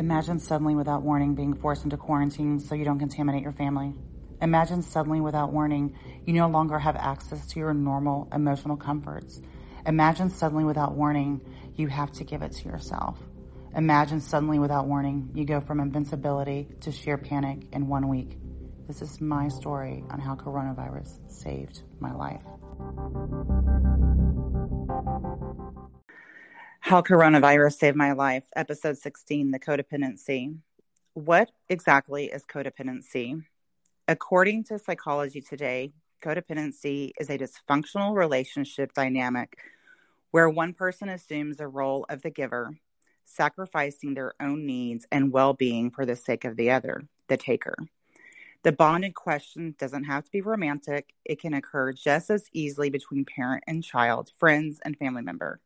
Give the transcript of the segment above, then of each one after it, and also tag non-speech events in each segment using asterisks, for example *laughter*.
Imagine suddenly, without warning, being forced into quarantine so you don't contaminate your family. Imagine suddenly, without warning, you no longer have access to your normal emotional comforts. Imagine suddenly, without warning, you have to give it to yourself. Imagine suddenly, without warning, you go from invincibility to sheer panic in one week. This is my story on how coronavirus saved my life. How Coronavirus Saved My Life, Episode 16 The Codependency. What exactly is codependency? According to Psychology Today, codependency is a dysfunctional relationship dynamic where one person assumes the role of the giver, sacrificing their own needs and well being for the sake of the other, the taker. The bond in question doesn't have to be romantic, it can occur just as easily between parent and child, friends, and family member.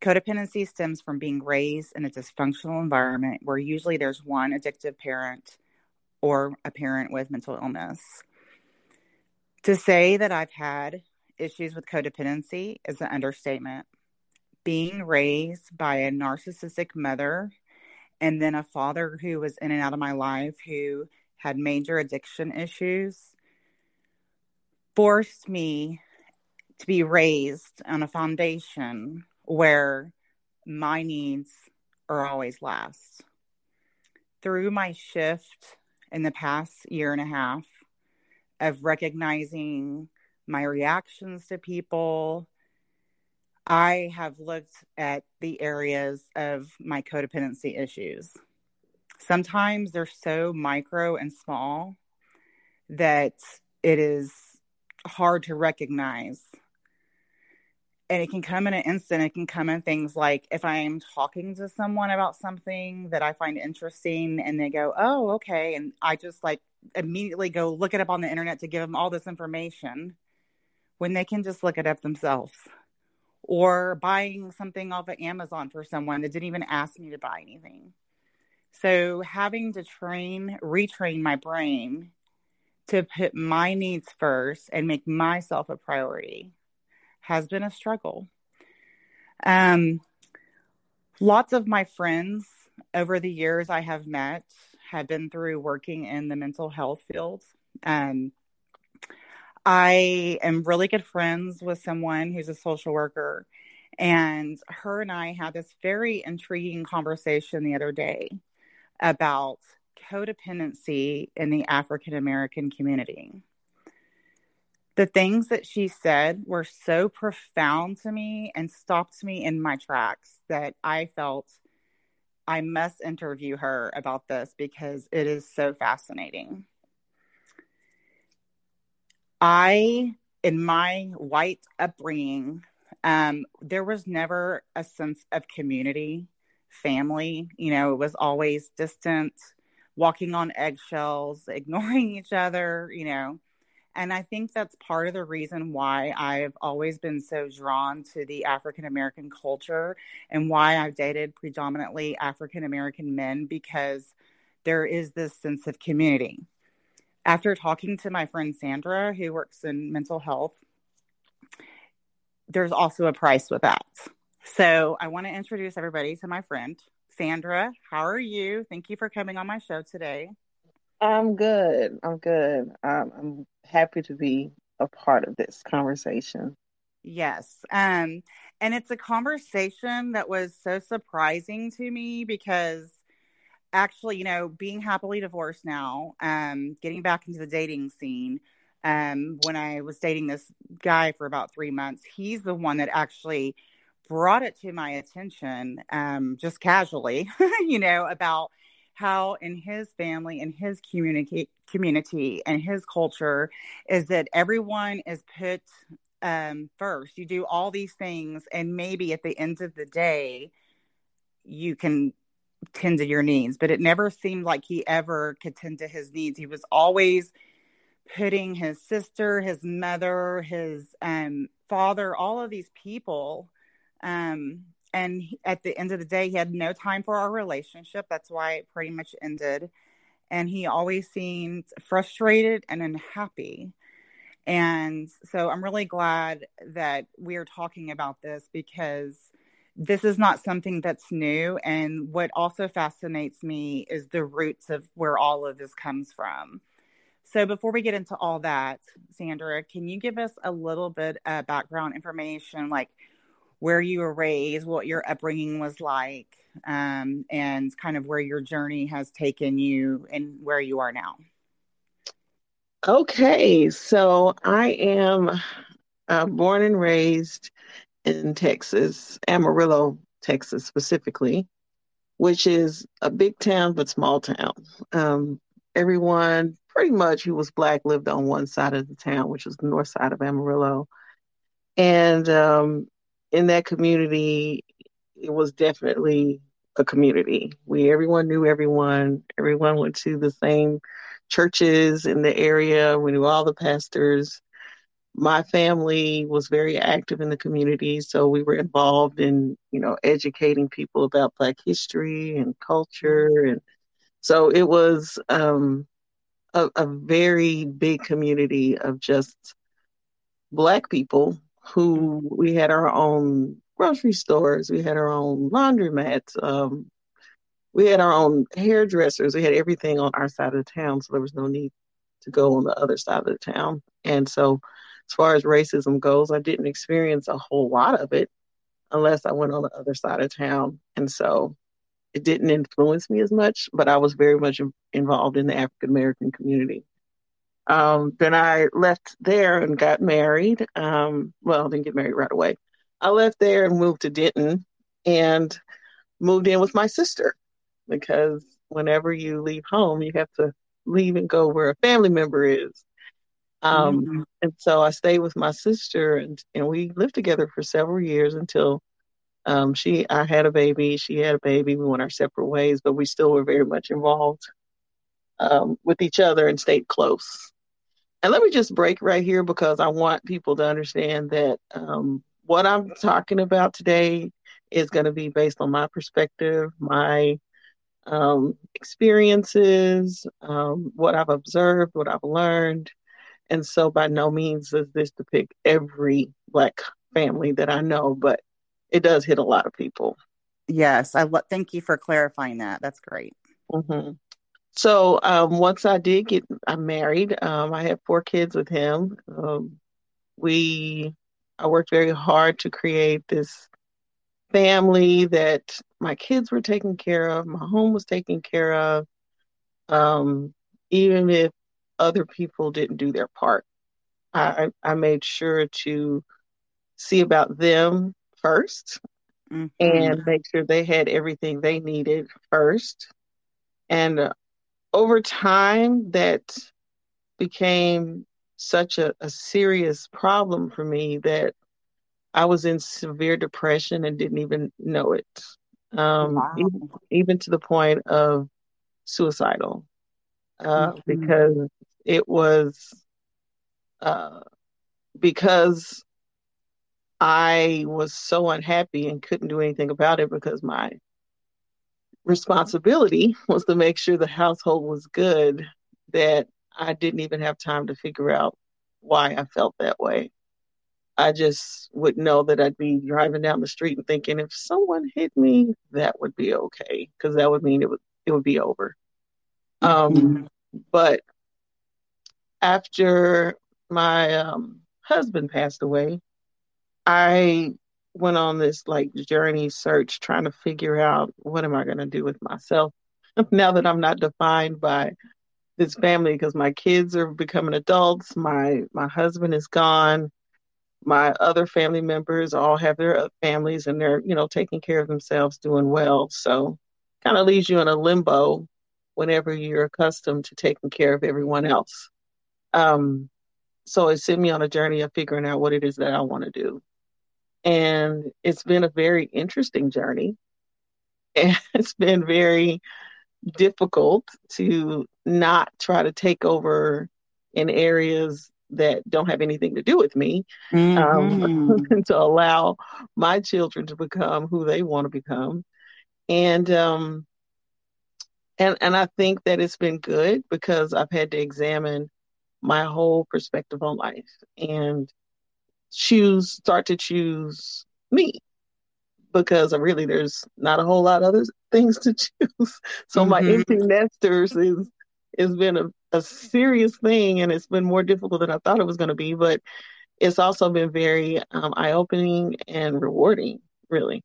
Codependency stems from being raised in a dysfunctional environment where usually there's one addictive parent or a parent with mental illness. To say that I've had issues with codependency is an understatement. Being raised by a narcissistic mother and then a father who was in and out of my life who had major addiction issues forced me to be raised on a foundation where my needs are always last. Through my shift in the past year and a half of recognizing my reactions to people, I have looked at the areas of my codependency issues. Sometimes they're so micro and small that it is hard to recognize and it can come in an instant. It can come in things like if I'm talking to someone about something that I find interesting and they go, oh, okay. And I just like immediately go look it up on the internet to give them all this information when they can just look it up themselves. Or buying something off of Amazon for someone that didn't even ask me to buy anything. So having to train, retrain my brain to put my needs first and make myself a priority has been a struggle. Um, lots of my friends over the years I have met have been through working in the mental health field. Um, I am really good friends with someone who's a social worker, and her and I had this very intriguing conversation the other day about codependency in the African American community the things that she said were so profound to me and stopped me in my tracks that I felt I must interview her about this because it is so fascinating. I, in my white upbringing, um, there was never a sense of community, family. You know, it was always distant, walking on eggshells, *laughs* ignoring each other, you know and I think that's part of the reason why I've always been so drawn to the African American culture and why I've dated predominantly African American men because there is this sense of community. After talking to my friend Sandra, who works in mental health, there's also a price with that. So I want to introduce everybody to my friend, Sandra. How are you? Thank you for coming on my show today. I'm good. I'm good. Um, I'm happy to be a part of this conversation. Yes. Um, and it's a conversation that was so surprising to me because actually, you know, being happily divorced now, um, getting back into the dating scene, um, when I was dating this guy for about three months, he's the one that actually brought it to my attention, um, just casually, *laughs* you know, about how in his family and his community community and his culture is that everyone is put um, first. You do all these things, and maybe at the end of the day, you can tend to your needs. But it never seemed like he ever could tend to his needs. He was always putting his sister, his mother, his um, father, all of these people um, and at the end of the day he had no time for our relationship that's why it pretty much ended and he always seemed frustrated and unhappy and so i'm really glad that we're talking about this because this is not something that's new. And what also fascinates me is the roots of where all of this comes from. So, before we get into all that, Sandra, can you give us a little bit of background information, like where you were raised, what your upbringing was like, um, and kind of where your journey has taken you and where you are now? Okay, so I am uh, born and raised in Texas, Amarillo, Texas specifically, which is a big town but small town. Um, everyone pretty much who was black lived on one side of the town, which was the north side of Amarillo. And um, in that community, it was definitely a community. We everyone knew everyone. Everyone went to the same churches in the area. We knew all the pastors my family was very active in the community, so we were involved in, you know, educating people about Black history and culture, and so it was um, a, a very big community of just Black people who we had our own grocery stores, we had our own laundromats, um, we had our own hairdressers, we had everything on our side of the town, so there was no need to go on the other side of the town, and so as far as racism goes, I didn't experience a whole lot of it unless I went on the other side of town. And so it didn't influence me as much, but I was very much involved in the African American community. Um, then I left there and got married. Um, well, didn't get married right away. I left there and moved to Denton and moved in with my sister because whenever you leave home, you have to leave and go where a family member is. Um, mm-hmm. And so I stayed with my sister, and, and we lived together for several years until um, she I had a baby, she had a baby. We went our separate ways, but we still were very much involved um, with each other and stayed close. And let me just break right here because I want people to understand that um, what I'm talking about today is going to be based on my perspective, my um, experiences, um, what I've observed, what I've learned, and so by no means does this depict every black family that I know, but it does hit a lot of people. Yes, I lo- thank you for clarifying that. That's great. Mm-hmm. So um, once I did get, I'm married. Um, I have four kids with him. Um, we, I worked very hard to create this family that my kids were taken care of, my home was taken care of. Um, even if other people didn't do their part. I, I made sure to see about them 1st mm-hmm. and make sure they had everything they needed first. And uh, over time, that became such a, a serious problem for me that I was in severe depression and didn't even know it. Um, wow. even, even, to the point of suicidal, uh, mm-hmm. because it was uh, because I was so unhappy and couldn't do anything about it because my responsibility was to make sure the household was good that I didn't even have time to figure out why I felt that way. I just would know that I'd be driving down the street and thinking if someone hit me, that would be okay because that would mean it would it would be over. Um, mm-hmm. But after my um, husband passed away, I went on this like journey search trying to figure out what am I going to do with myself *laughs* now that I'm not defined by this family because my kids are becoming adults, my my husband is gone, my other family members all have their families and they're you know taking care of themselves, doing well. So kind of leaves you in a limbo whenever you're accustomed to taking care of everyone else. Um, so it sent me on a journey of figuring out what it is that I want to do. And it's been a very interesting journey. *laughs* And it's been very difficult to not try to take over in areas that don't have anything to do with me um, mm-hmm. um, *laughs* to allow my children to become who they want to become and um and and i think that it's been good because i've had to examine my whole perspective on life and choose start to choose me because really there's not a whole lot of other things to *laughs* choose. So mm-hmm. my empty nesters is has been a, a serious thing and it's been more difficult than I thought it was going to be, but it's also been very um, eye opening and rewarding, really.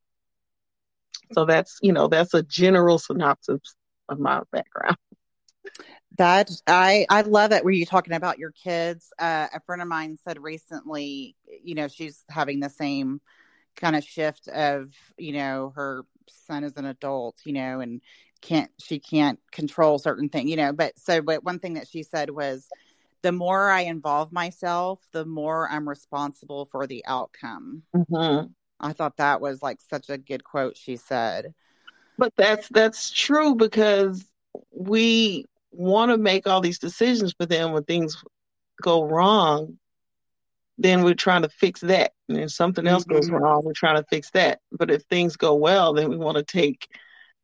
So that's, you know, that's a general synopsis of my background. *laughs* That I I love it. Were you talking about your kids? Uh, a friend of mine said recently, you know, she's having the same kind of shift of, you know, her son is an adult, you know, and can't she can't control certain things, you know. But so, but one thing that she said was, the more I involve myself, the more I'm responsible for the outcome. Mm-hmm. I thought that was like such a good quote she said. But that's that's true because we want to make all these decisions, but then when things go wrong, then we're trying to fix that. And if something else mm-hmm. goes wrong, we're trying to fix that. But if things go well, then we want to take,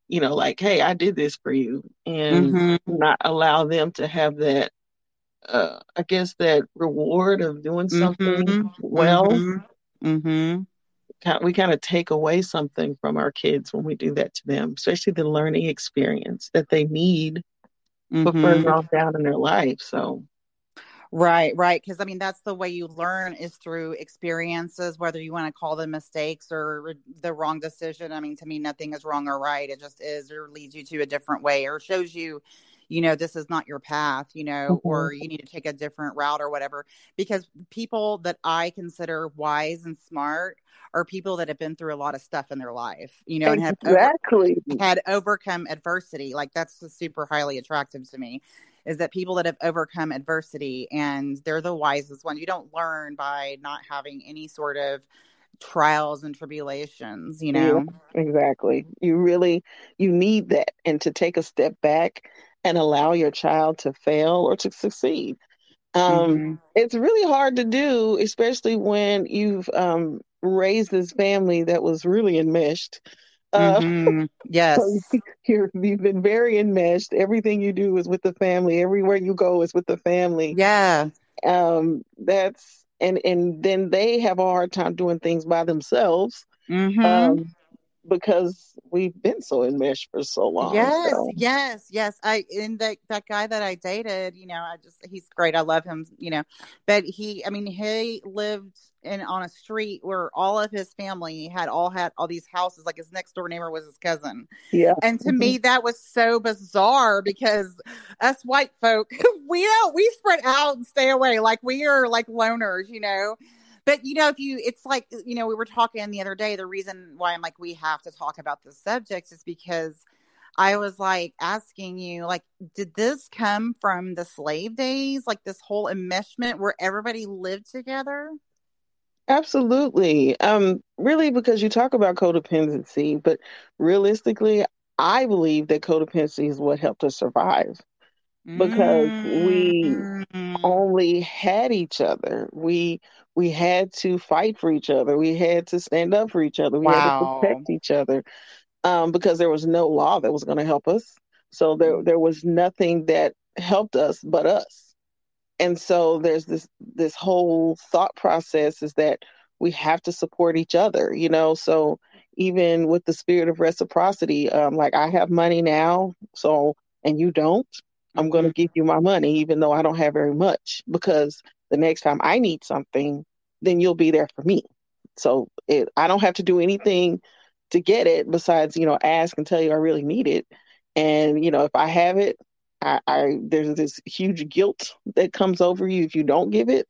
you know, like, hey, I did this for you, and mm-hmm. not allow them to have that. Uh, I guess that reward of doing something mm-hmm. well. Mm-hmm. mm-hmm we kind of take away something from our kids when we do that to them, especially the learning experience that they need mm-hmm. for further on down in their life. So, right, right. Because I mean, that's the way you learn is through experiences, whether you want to call them mistakes or the wrong decision. I mean, to me, nothing is wrong or right. It just is or leads you to a different way or shows you you know this is not your path you know mm-hmm. or you need to take a different route or whatever because people that i consider wise and smart are people that have been through a lot of stuff in their life, you know, and have exactly over, had overcome adversity. Like that's super highly attractive to me is that people that have overcome adversity and they're the wisest ones. You don't learn by not having any sort of trials and tribulations, you know? Yeah, exactly. You really you need that and to take a step back and allow your child to fail or to succeed. Um, mm-hmm. It's really hard to do, especially when you've um, raised this family that was really enmeshed. Uh, mm-hmm. *laughs* Yes. So you have been very enmeshed. Everything you do is with the family. Everywhere you go is with the family. Yeah. Um, that's and and then they have a hard time doing things by themselves. Mm-hmm. Um, because we've been so enmeshed for so long. Yes, so. yes, yes. I and that that guy that I dated, you know, I just he's great. I love him, you know. But he I mean, he lived in on a street where all of his family had all had all these houses, like his next door neighbor was his cousin. Yeah. And to mm-hmm. me that was so bizarre because us white folk, *laughs* we don't we spread out and stay away. Like we are like loners, you know. But you know, if you, it's like you know, we were talking the other day. The reason why I'm like, we have to talk about this subject is because I was like asking you, like, did this come from the slave days, like this whole enmeshment where everybody lived together? Absolutely. Um, really, because you talk about codependency, but realistically, I believe that codependency is what helped us survive because mm-hmm. we only had each other. We we had to fight for each other. We had to stand up for each other. We wow. had to protect each other um, because there was no law that was going to help us. So there mm. there was nothing that helped us but us. And so there's this this whole thought process is that we have to support each other, you know. So even with the spirit of reciprocity, um, like I have money now, so and you don't, I'm going to mm-hmm. give you my money, even though I don't have very much, because the next time I need something, then you'll be there for me. So it, I don't have to do anything to get it besides, you know, ask and tell you I really need it. And, you know, if I have it, I, I there's this huge guilt that comes over you if you don't give it.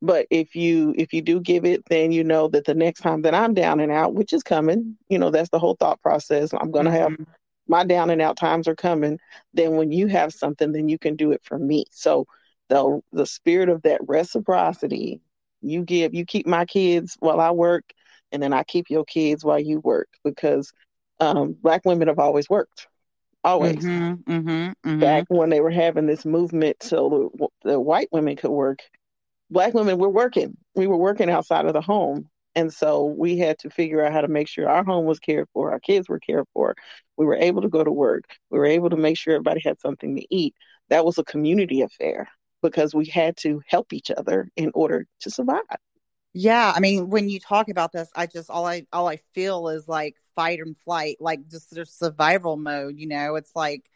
But if you if you do give it, then you know that the next time that I'm down and out, which is coming, you know, that's the whole thought process. I'm gonna mm-hmm. have my down and out times are coming. Then when you have something, then you can do it for me. So the the spirit of that reciprocity you give you keep my kids while i work and then i keep your kids while you work because um, black women have always worked always mm-hmm, mm-hmm, mm-hmm. back when they were having this movement so the, the white women could work black women were working we were working outside of the home and so we had to figure out how to make sure our home was cared for, our kids were cared for. We were able to go to work. We were able to make sure everybody had something to eat. That was a community affair because we had to help each other in order to survive. Yeah, I mean, when you talk about this, I just all I all I feel is like fight and flight, like just there's survival mode. You know, it's like,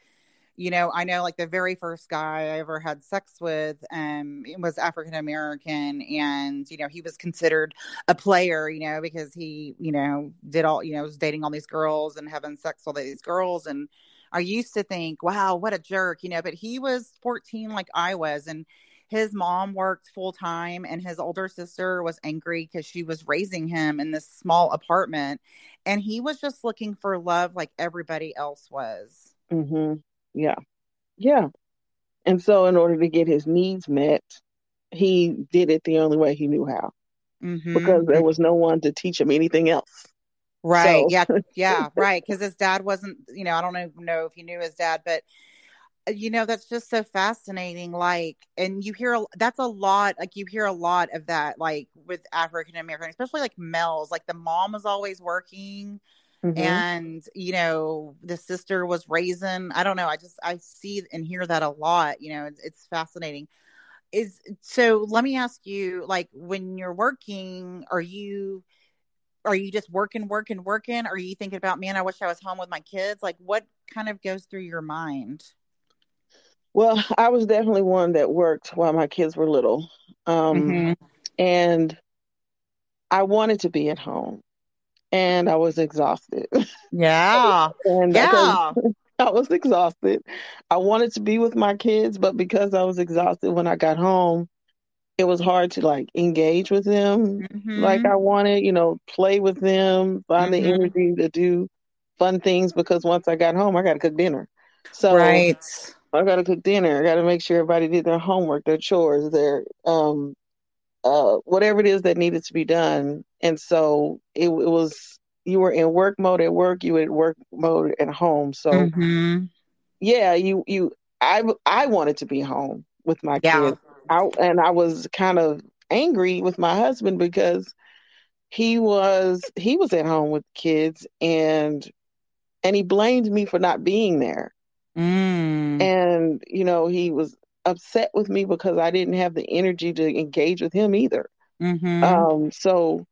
you know, I know like the very first guy I ever had sex with, um, was African American, and you know he was considered a player, you know, because he, you know, did all, you know, was dating all these girls and having sex with all these girls, and I used to think, wow, what a jerk, you know, but he was 14 like I was, and his mom worked full time and his older sister was angry because she was raising him in this small apartment and he was just looking for love like everybody else was. Mm-hmm. yeah. Yeah. And so in order to get his needs met he did it the only way he knew how. Mm-hmm. because there was no one to teach him anything else right. So. yeah. *laughs* Yeah. Right. Because his dad wasn't you know i don't even know if he knew his dad but you know that's just so fascinating like and you hear that's a lot like you hear a lot of that like with african american especially like males like the mom was always working mm-hmm. and you know the sister was raising. I don't know. I just i see and hear that a lot you know it's, it's fascinating. Is so let me ask you like when you're working are you are you just working working working are you thinking about man i wish i was home with my kids like what kind of goes through your mind well, I was definitely one that worked while my kids were little. Um, mm-hmm. And I wanted to be at home and I was exhausted. Yeah. *laughs* and yeah. *laughs* I was exhausted. I wanted to be with my kids, but because I was exhausted when I got home, it was hard to like engage with them mm-hmm. like I wanted, you know, play with them, find mm-hmm. the energy to do fun things because once I got home, I got to cook dinner. So right. I got to cook dinner. I got to make sure everybody did their homework, their chores, their um, uh, whatever it is that needed to be done. And so it, it was you were in work mode at work, you were in work mode at home. So mm-hmm. yeah, you you I I wanted to be home with my yeah. kids. I, and I was kind of angry with my husband because he was he was at home with kids and and he blamed me for not being there. Mm. And, you know, he was upset with me because I didn't have the energy to engage with him either. Mm-hmm. Um, so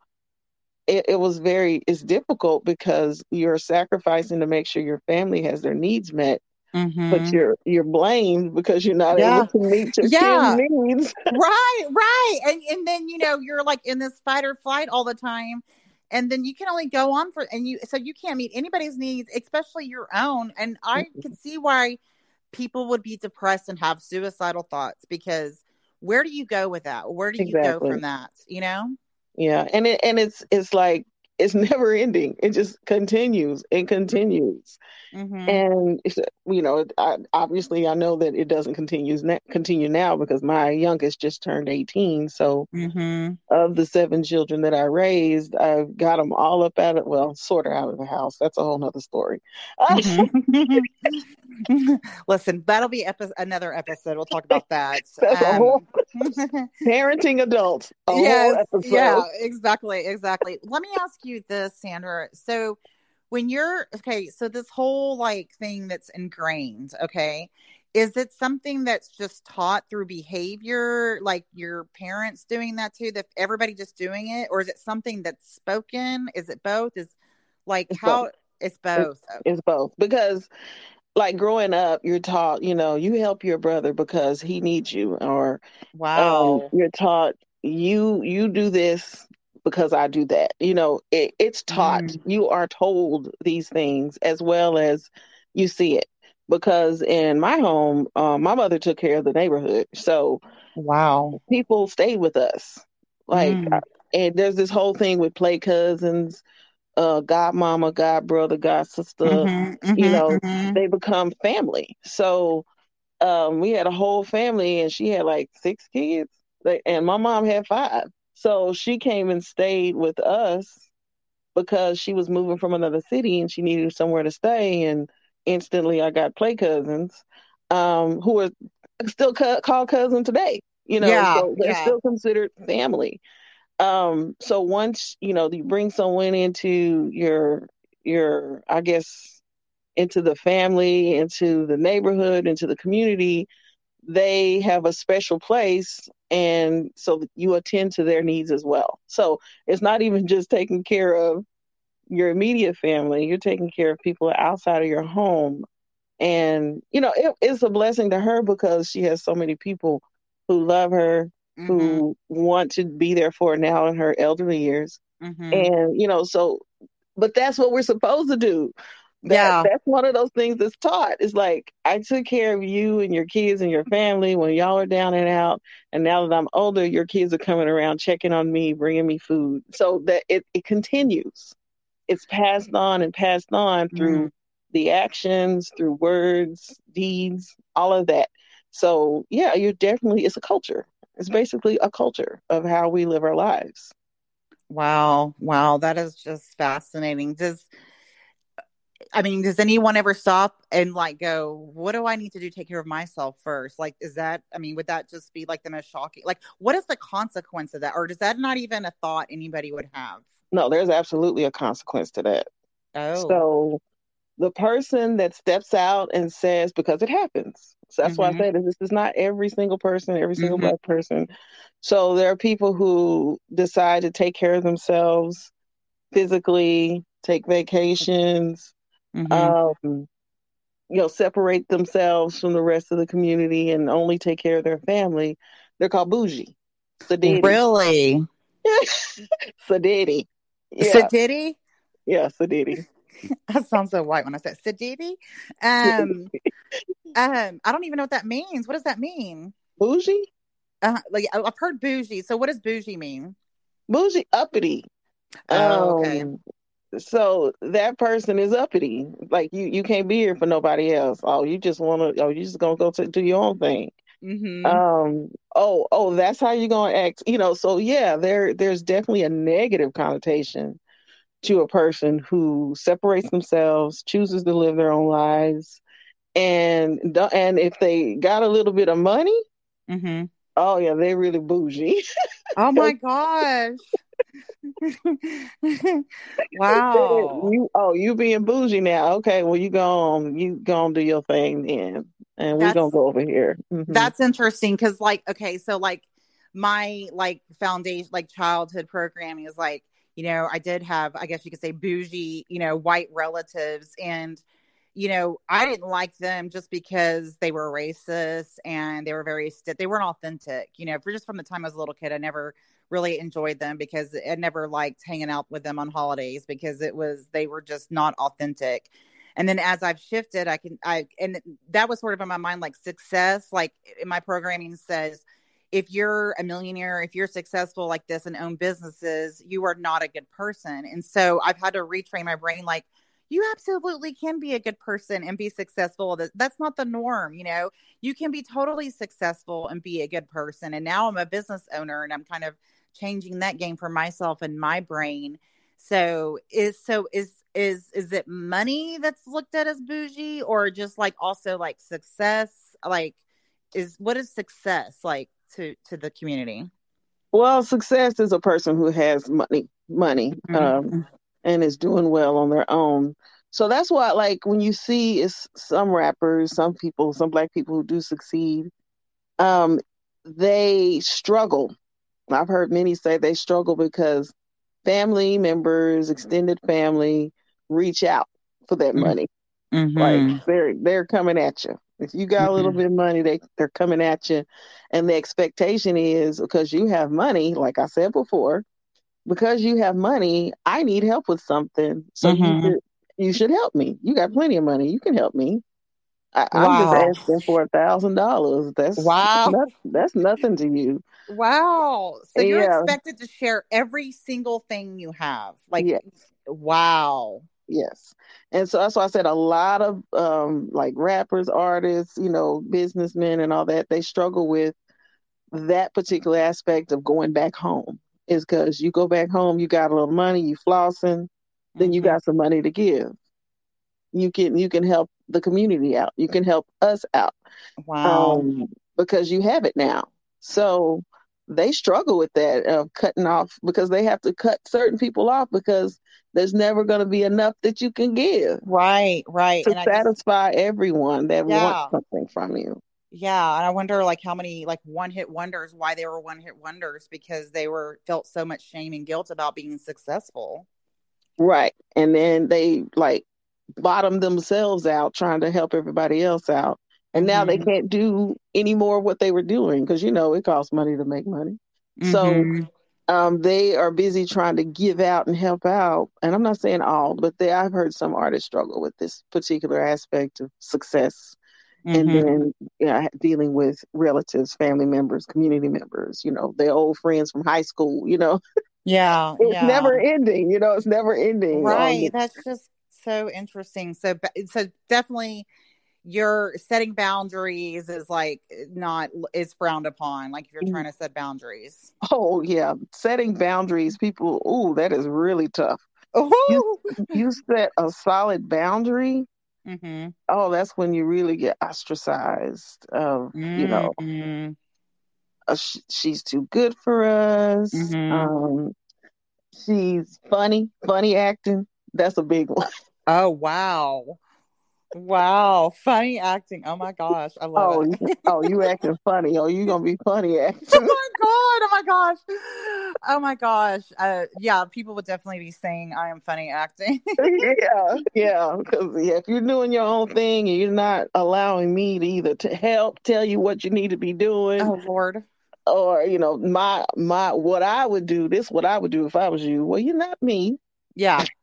it, it was very, it's difficult because you're sacrificing to make sure your family has their needs met. Mm-hmm. But you're you're blamed because you're not yeah. able to meet your yeah. needs. *laughs* right, right, and and then you know you're like in this fight or flight all the time, and then you can only go on for and you so you can't meet anybody's needs especially your own and i mm-hmm. can see why people would be depressed and have suicidal thoughts because where do you go with that where do you exactly. go from that you know yeah and it and it's it's like it's never ending. It just continues and continues. Mm-hmm. And you know, I, obviously, I know that it doesn't continue continue now because my youngest just turned eighteen. So, mm-hmm. of the seven children that I raised, I got them all up out of well, sort of out of the house. That's a whole nother story. Mm-hmm. *laughs* *laughs* Listen, that'll be epi- another episode. We'll talk about that. That's um, a whole *laughs* parenting adults. yes, yeah, exactly, exactly. Let me ask you this, Sandra. So when you're okay, so this whole like thing that's ingrained, okay, is it something that's just taught through behavior, like your parents doing that too, that everybody just doing it, or is it something that's spoken? Is it both? Is like it's how both. it's both? It's, it's both because like growing up, you're taught, you know, you help your brother because he needs you, or wow, um, you're taught you you do this because I do that. You know, it, it's taught. Mm. You are told these things as well as you see it. Because in my home, uh, my mother took care of the neighborhood, so wow, people stayed with us. Like, mm. and there's this whole thing with play cousins, uh, godmama, god brother, god sister. Mm-hmm, mm-hmm, you know, mm-hmm. they become family. So um, we had a whole family, and she had like six kids, and my mom had five. So she came and stayed with us because she was moving from another city and she needed somewhere to stay. And instantly, I got play cousins um, who are still cu- called cousin today. You know, yeah, so they're yeah. still considered family. Um, so once you know you bring someone into your your, I guess, into the family, into the neighborhood, into the community, they have a special place and so you attend to their needs as well. So it's not even just taking care of your immediate family, you're taking care of people outside of your home. And, you know, it, it's a blessing to her because she has so many people who love her, mm-hmm. who want to be there for now in her elderly years. Mm-hmm. And, you know, so, but that's what we're supposed to do. That, yeah. That's one of those things that's taught. It's like, I took care of you and your kids and your family when y'all are down and out. And now that I'm older, your kids are coming around, checking on me, bringing me food. So that it, it continues. It's passed on and passed on through mm. the actions, through words, deeds, all of that. So, yeah, you're definitely, it's a culture. It's basically a culture of how we live our lives. Wow. Wow. That is just fascinating. Does, I mean, does anyone ever stop and like go, what do I need to do to take care of myself first? Like, is that, I mean, would that just be like the most shocking? Like, what is the consequence of that? Or does that not even a thought anybody would have? No, there's absolutely a consequence to that. Oh. So the person that steps out and says, because it happens. So that's mm-hmm. why I mm-hmm. say this is not every single person, every single mm-hmm. black person. So there are people who decide to take care of themselves physically, take vacations, mm-hmm. um, you know, separate themselves from the rest of the community and only take care of their family. They're called bougie. Sadiddy. Really? *laughs* Sadiddy. Yeah. Sadiddy? Yeah, Sadiddy. *laughs* that sounds so white when I said Sadiddy. Um, *laughs* um, I don't even know what that means. What does that mean? Bougie? Uh, like I've heard bougie. So what does bougie mean? Bougie uppity. Oh, okay. Um, so that person is uppity. Like you, you can't be here for nobody else. Oh, you just want to. Oh, you just gonna go to do your own thing. Mm-hmm. Um. Oh, oh, that's how you're gonna act. You know. So yeah, there, there's definitely a negative connotation to a person who separates themselves, chooses to live their own lives, and and if they got a little bit of money, mm-hmm. oh yeah, they really bougie. *laughs* oh my gosh. *laughs* wow. You oh, you being bougie now. Okay, well you go on you go on do your thing then. And we're gonna go over here. Mm-hmm. That's interesting because like okay, so like my like foundation like childhood programming is like, you know, I did have, I guess you could say bougie, you know, white relatives and you know, I didn't like them just because they were racist and they were very st- they weren't authentic. You know, for just from the time I was a little kid, I never really enjoyed them because I never liked hanging out with them on holidays because it was they were just not authentic. And then as I've shifted, I can I and that was sort of in my mind like success. Like in my programming says, if you're a millionaire, if you're successful like this and own businesses, you are not a good person. And so I've had to retrain my brain like you absolutely can be a good person and be successful. That's not the norm, you know. You can be totally successful and be a good person. And now I'm a business owner and I'm kind of changing that game for myself and my brain. So is so is is is it money that's looked at as bougie or just like also like success? Like is what is success like to to the community? Well, success is a person who has money, money, mm-hmm. um, and is doing well on their own. So that's why, like, when you see is some rappers, some people, some black people who do succeed, um, they struggle I've heard many say they struggle because family members, extended family, reach out for that mm-hmm. money. Mm-hmm. Like they're they're coming at you. If you got a little mm-hmm. bit of money, they they're coming at you, and the expectation is because you have money. Like I said before, because you have money, I need help with something, so you mm-hmm. should you should help me. You got plenty of money, you can help me. I, am just asking for a thousand dollars. That's wow. That's, that's nothing to you. Wow. So you're yeah. expected to share every single thing you have. Like yes. wow. Yes. And so that's why I said a lot of um like rappers, artists, you know, businessmen and all that, they struggle with that particular aspect of going back home. Is because you go back home, you got a little money, you flossing, then mm-hmm. you got some money to give. You can you can help the community out. You can help us out. Wow. Um, because you have it now. So they struggle with that of cutting off because they have to cut certain people off because there's never going to be enough that you can give. Right, right. To and satisfy just, everyone that yeah. wants something from you. Yeah, and I wonder like how many like one hit wonders why they were one hit wonders because they were felt so much shame and guilt about being successful. Right. And then they like bottom themselves out trying to help everybody else out. And now they Mhm. can't do any more of what they were doing because you know it costs money to make money. So Mhm. um, they are busy trying to give out and help out. And I'm not saying all, but they, I've heard some artists struggle with this particular aspect of success. And Mhm. then yeah, dealing with relatives, family members, community members, you know, their old friends from high school, you know, Yeah, *laughs* it's yeah. never ending, you know, it's never ending. Right. the- That's just so interesting. So, so definitely, your setting boundaries is like not is frowned upon. Like if you're Mm. trying to set boundaries. oh, yeah. Setting boundaries, people, oh that is really tough. Oh. You set a solid boundary, hmm oh, that's when you really get ostracized of, you know, Mhm. uh, sh- she's too good for us. Mhm. Um, she's funny, funny acting. That's a big one. Oh wow, wow, funny acting. Oh my gosh, I love Oh, it. *laughs* oh, you acting funny. Oh, you gonna be funny acting. Oh my god! Oh my gosh! Oh my gosh! Uh, yeah, people would definitely be saying I am funny acting. *laughs* yeah, yeah. Because yeah, if you're doing your own thing and you're not allowing me to either to help tell you what you need to be doing, oh Lord. or you know, my my what I would do. This what I would do if I was you. Well, you're not me. Yeah. *laughs*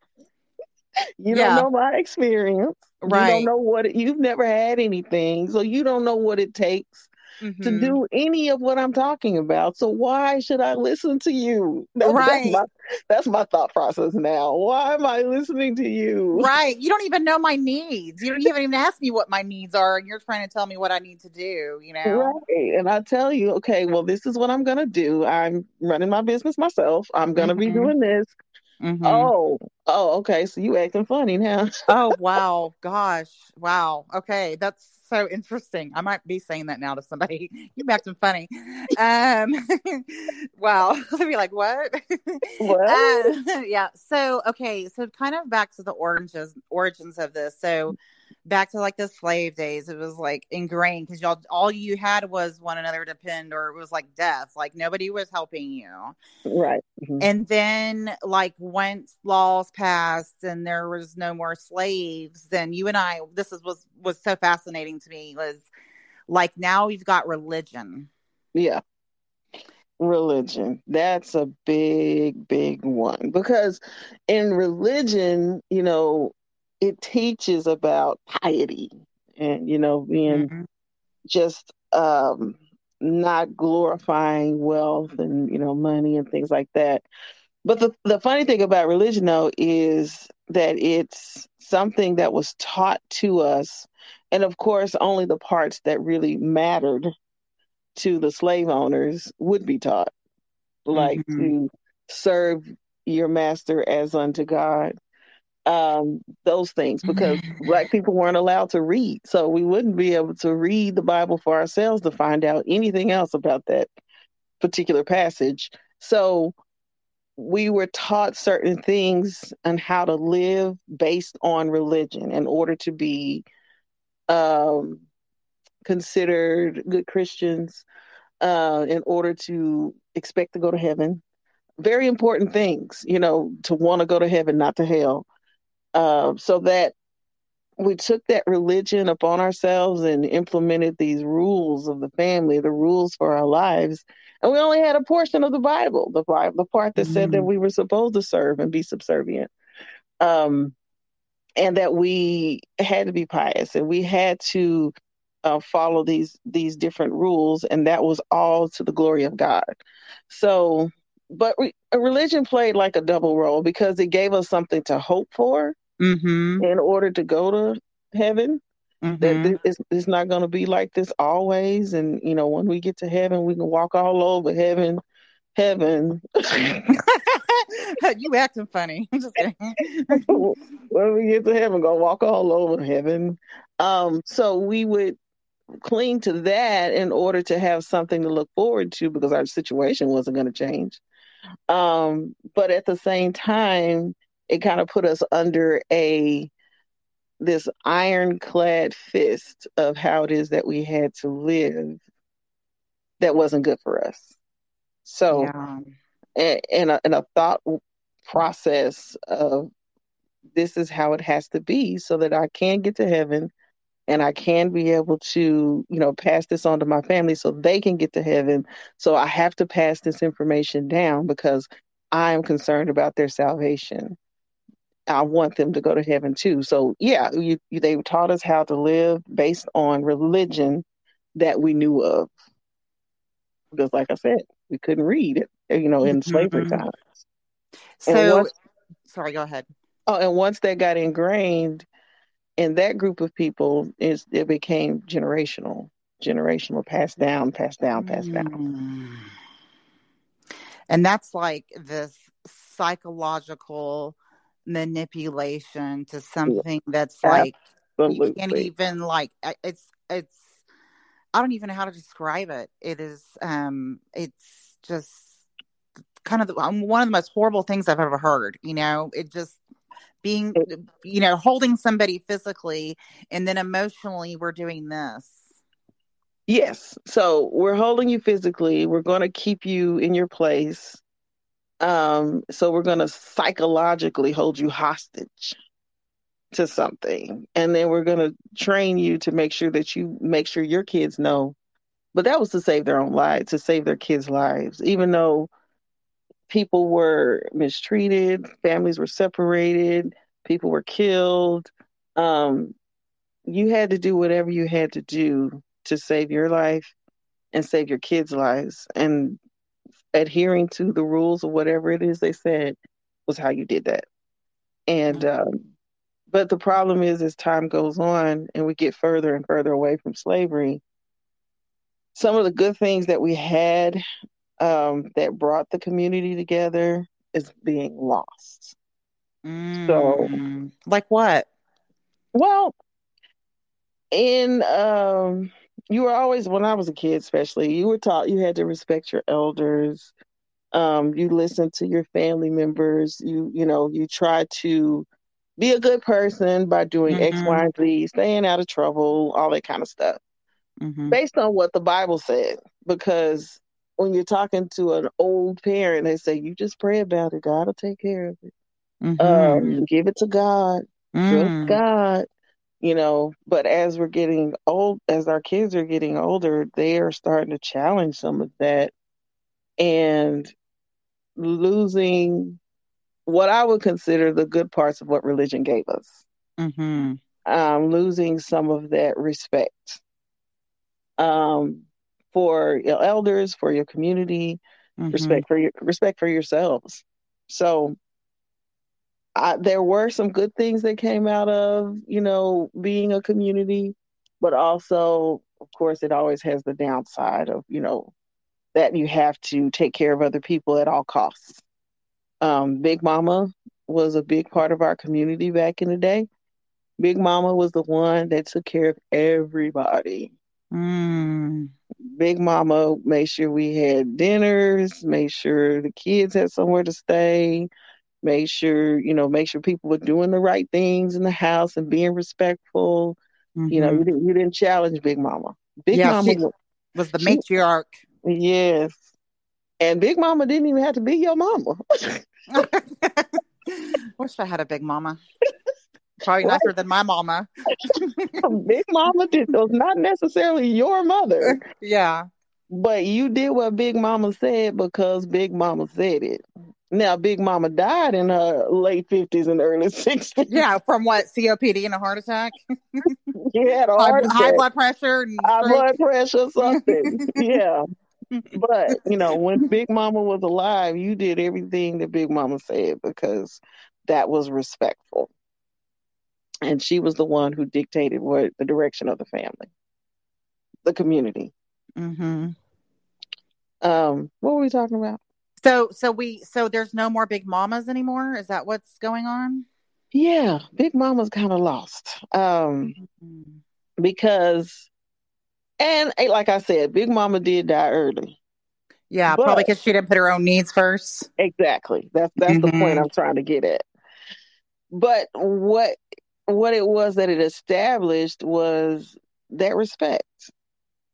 You Yeah. don't know my experience. You don't know what it, you've never had anything, so you don't know what it takes to Mhm. do any of what I'm talking about. So why should I listen to you? *laughs* That's, Right. That's my, that's my thought process now. Why am I listening to you? Right. You don't even know my needs. You don't even even ask me what my needs are, and you're trying to tell me what I need to do. You know. Right. And I tell you, okay, well, this is what I'm going to do. I'm running my business myself. I'm going to be doing this. Mhm. Oh, oh, okay. So you acting funny now. *laughs* Oh wow, gosh, wow. Okay, that's so interesting. I might be saying that now to somebody. *laughs* You acting funny. Um, *laughs* wow. They'll be like, what? What? Uh, yeah. So okay, so kind of back to the origins origins of this. So back to like the slave days, it was like ingrained because y'all all you had was one another to depend, or it was like death. Like nobody was helping you. Right. Mhm. And then, like, once laws passed and there was no more slaves, then you and I, this is was was so fascinating to me. Was like now we've got religion. Yeah. Religion. That's a big, big one because in religion, you know, it teaches about piety and, you know, being Mhm. just um not glorifying wealth and, you know, money and things like that. But the the funny thing about religion though is that it's something that was taught to us and of course only the parts that really mattered to the slave owners would be taught like Mhm. to serve your master as unto God um those things because black people weren't allowed to read. So we wouldn't be able to read the bible for ourselves to find out anything else about that particular passage. So we were taught certain things and how to live based on religion in order to be um considered good christians uh in order to expect to go to heaven. Very important things you know to want to go to heaven not to hell uh, so that we took that religion upon ourselves and implemented these rules of the family, the rules for our lives. And we only had a portion of the Bible, the the part that said that Mhm. we were supposed to serve and be subservient. Um, and that we had to be pious and we had to uh, follow these these different rules, and that was all to the glory of God. So, but re- religion played like a double role because it gave us something to hope for Mhm. in order to go to heaven. That Mhm. this, it's, it's not going to be like this always, and you know when we get to heaven, we can walk all over heaven, heaven. *laughs* you acting funny. I'm just kidding. *laughs* when we get to heaven, gonna walk all over heaven. Um, so we would cling to that in order to have something to look forward to because our situation wasn't going to change. Um, but at the same time, it kind of put us under a this ironclad fist of how it is that we had to live that wasn't good for us. So, Yeah. and, and, a, and a thought process of this is how it has to be so that I can get to heaven and I can be able to, you know, pass this on to my family so they can get to heaven. So I have to pass this information down because I am concerned about their salvation. I want them to go to heaven too. So yeah, you, you, they taught us how to live based on religion that we knew of. Because, like I said, we couldn't read it, you know, in slavery Mhm. times. So, once- sorry, go ahead. Oh, and once that got ingrained in that group of people, is it became generational, generational, passed down, passed down, passed down. Mm. And that's like this psychological manipulation to something that's like you can't even like it's it's I don't even know how to describe it. It is um it's just kind of the, um, one of the most horrible things I've ever heard, you know. It just being you know holding somebody physically and then emotionally we're doing this. Yes. So we're holding you physically. We're going to keep you in your place. Um, so we're going to psychologically hold you hostage to something. And then we're going to train you to make sure that you make sure your kids know. But that was to save their own lives, to save their kids' lives, even though people were mistreated, families were separated, people were killed. Um, you had to do whatever you had to do to save your life and save your kids' lives. And adhering to the rules of whatever it is they said was how you did that. And um, but the problem is, as time goes on and we get further and further away from slavery, some of the good things that we had um, that brought the community together is being lost. Mm. like what? Well, in um, you were always when I was a kid, especially you were taught you had to respect your elders. Um, you listen to your family members. You you know you try to be a good person by doing X, Mhm. Y, and Z, staying out of trouble, all that kind of stuff, hmm based on what the Bible said. Because when you're talking to an old parent, they say you just pray about it. God will take care of it. hmm Um, give it to God. Trust Mm. God. You know, but as we're getting old, as our kids are getting older, they are starting to challenge some of that and losing what I would consider the good parts of what religion gave us. hmm Um, losing some of that respect um, for your elders, for your community, hmm respect for your respect for yourselves. So I, there were some good things that came out of you know being a community, but also, of course, it always has the downside of you know that you have to take care of other people at all costs. Um, Big Mama was a big part of our community back in the day. Big Mama was the one that took care of everybody. Mm. Big Mama made sure we had dinners, made sure the kids had somewhere to stay, made sure, you know, make sure people were doing the right things in the house and being respectful. You know, Mhm. you didn't you didn't challenge Big Mama. Big Yeah, Mama she- was the She- matriarch. yes. And Big Mama didn't even have to be your mama. *laughs* *laughs* Wish I had a big mama. Probably Right. nicer than my mama. *laughs* Big Mama did, was not necessarily your mother, Yeah. but you did what Big Mama said because Big Mama said it. Now, Big Mama died in her late 50s and early 60s. Yeah. *laughs* From what? COPD and a heart attack? She had a High, high blood pressure and high blood pressure, something. *laughs* yeah. But, you know, when Big Mama was alive, you did everything that Big Mama said because that was respectful. And she was the one who dictated what the direction of the family, the community. hmm Um, what were we talking about? So, so we, so there's no more big mamas anymore. Is that what's going on? Yeah, Big Mama's kind of lost. Um, Mm. because, and eh, like I said, Big Mama did die early. Yeah, But- probably because she didn't put her own needs first. Exactly. That's that's the point Mhm. I'm trying to get at. But what what it was that it established was that respect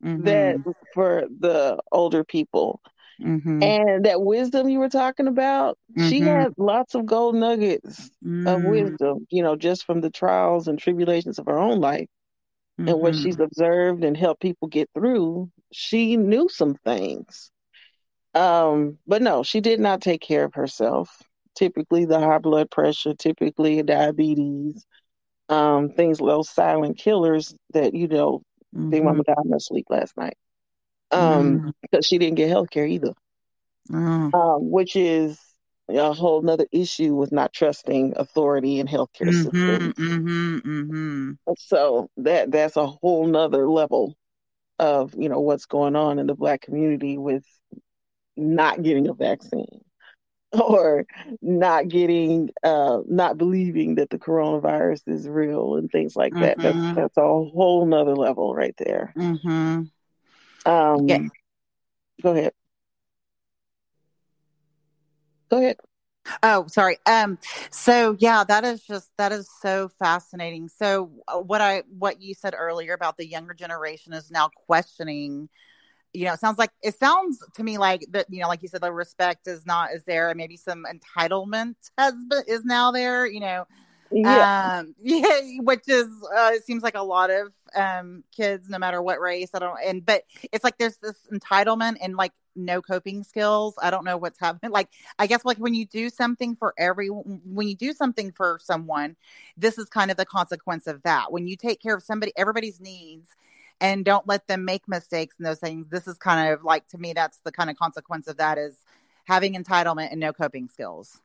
Mhm. that for the older people Mhm. and that wisdom you were talking about she Mhm. had lots of gold nuggets of Mm. wisdom you know just from the trials and tribulations of her own life and what Mhm. she's observed and helped people get through she knew some things um but no she did not take care of herself typically the high blood pressure typically diabetes um things those silent killers that you know big mama died in her sleep last night um Mm. because she didn't get health care either Oh. um which is a whole nother issue with not trusting authority and healthcare Mhm. systems Mhm. Mhm. so that that's a whole nother level of you know what's going on in the black community with not getting a vaccine *laughs* or not getting uh not believing that the coronavirus is real and things like that that's Mhm. that's a whole nother level right there Mhm. Um Yeah. go ahead go ahead Oh, sorry. Um. So yeah, that is just that is so fascinating. So uh, what I what you said earlier about the younger generation is now questioning. You know, it sounds like it sounds to me like that. You know, like you said, the respect is not is there, and maybe some entitlement has been, is now there. You know, yeah. Um *laughs* yeah which is uh it seems like a lot of um kids no matter what race i don't and but it's like there's this entitlement and like no coping skills. I don't know what's happening. Like i guess like when you do something for every when you do something for someone this is kind of the consequence of that. When you take care of somebody everybody's needs and don't let them make mistakes and those things this is kind of like to me that's the kind of consequence of that is having entitlement and no coping skills.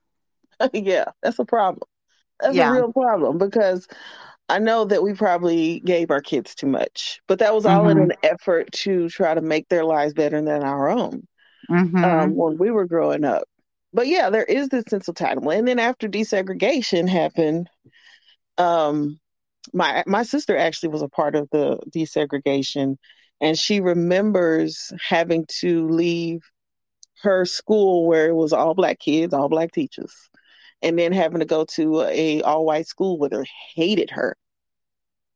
*laughs* Yeah that's a problem that's a real problem because I know that we probably gave our kids too much, but that was all in mhm an effort to try to make their lives better than our own mhm um, when we were growing up. But yeah, there is this sense of entitlement. And then after desegregation happened, um, my my sister actually was a part of the desegregation, and she remembers having to leave her school where it was all black kids, all black teachers, and then having to go to a all white school where they hated her.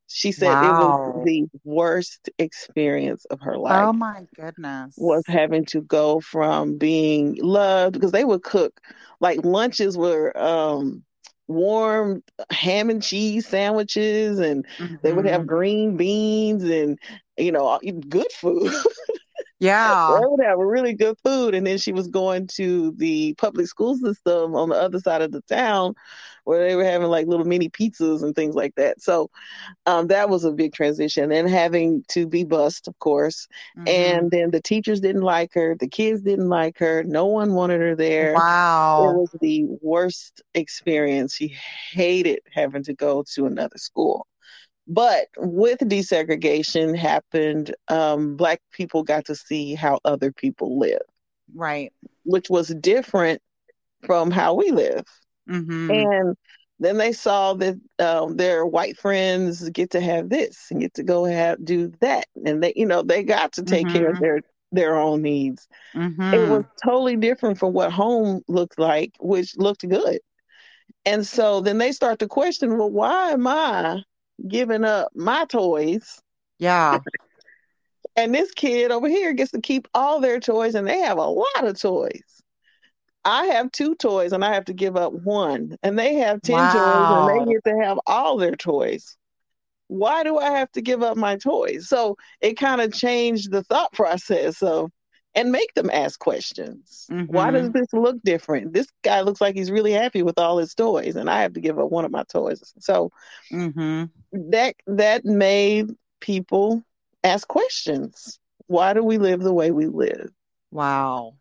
She said it was the worst experience of her life. Oh my goodness. was having to go from being loved because they would cook like lunches were um warm ham and cheese sandwiches and they would have Mhm. green beans and you know good food *laughs* Yeah. they would have really good food. And then she was going to the public school system on the other side of the town where they were having like little mini pizzas and things like that. So um, that was a big transition. And having to be bused, of course. Mhm. And then the teachers didn't like her, the kids didn't like her, no one wanted her there. Wow. It was the worst experience. She hated having to go to another school. But with desegregation happened, um, black people got to see how other people live, Right. which was different from how we live. Mhm. And then they saw that um, their white friends get to have this and get to go have do that, and they, you know, they got to take care of Mhm. their their own needs. It was totally different from what home looked like, which looked good. And so then they start to question, well, why am I giving up my toys? Yeah. And this kid over here gets to keep all their toys, and they have a lot of toys. I have two toys, and I have to give up one. And they have 10 toys, and they get to have all their toys. Why do I have to give up my toys? So it kind of changed the thought process of, and make them ask questions. Why does this look different? This guy looks like he's really happy with all his toys, and I have to give up one of my toys. So Mhm. that that made people ask questions. Why do we live the way we live? Wow.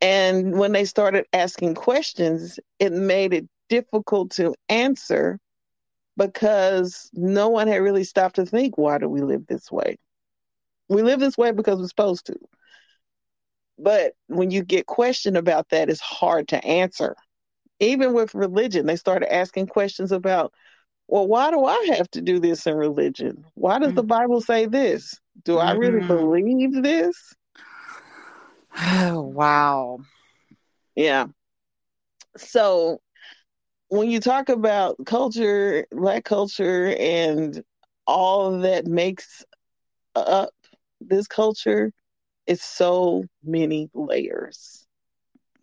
And when they started asking questions, it made it difficult to answer because no one had really stopped to think, why do we live this way? We live this way because we're supposed to. But when you get questioned about that, it's hard to answer. Even with religion, they started asking questions about, well, why do I have to do this in religion? Why does the Mm. Bible say this? Do I really Mhm. believe this? Oh, *sighs* wow. Yeah. So when you talk about culture, black culture, and all that makes up this culture, it's so many layers.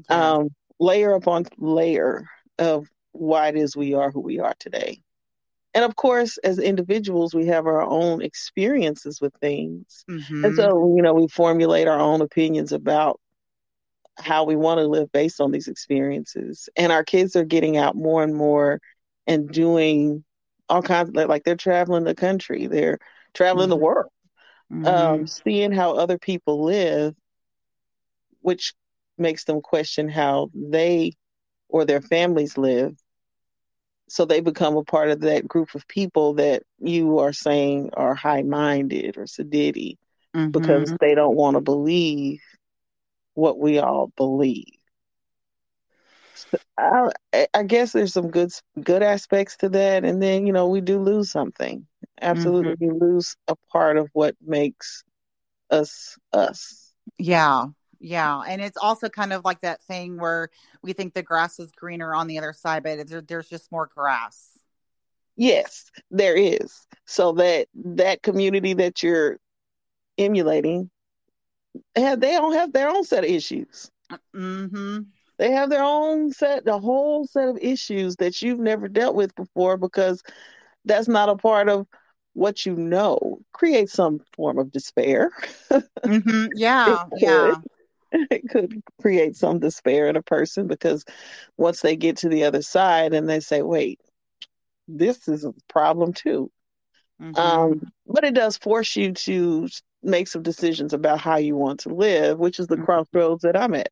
Um, layer upon layer of why it is we are who we are today. And of course, as individuals, we have our own experiences with things. Mm-hmm. And so, you know, we formulate our own opinions about how we want to live based on these experiences. And our kids are getting out more and more and doing all kinds of like they're traveling the country, they're traveling mm-hmm. the world, mm-hmm. um, seeing how other people live, which makes them question how they or their families live. So they become a part of that group of people that you are saying are high minded or sedity mm-hmm. because they don't want to believe what we all believe. I, I, guess there's some good good aspects to that, and then you know we do lose something. Absolutely, mm-hmm. we lose a part of what makes us us. Yeah, yeah, and it's also kind of like that thing where we think the grass is greener on the other side, but there, there's just more grass. Yes, there is. So that that community that you're emulating have they don't have their own set of issues. Mm-hmm. They have their own set, the whole set of issues that you've never dealt with before because that's not a part of what you know. Create some form of despair. Mm-hmm. *laughs* Yeah, it yeah. It could create some despair in a person because once they get to the other side and they say, "Wait, this is a problem too." Mm-hmm. Um, but it does force you to make some decisions about how you want to live, which is the mm-hmm. crossroads that I'm at.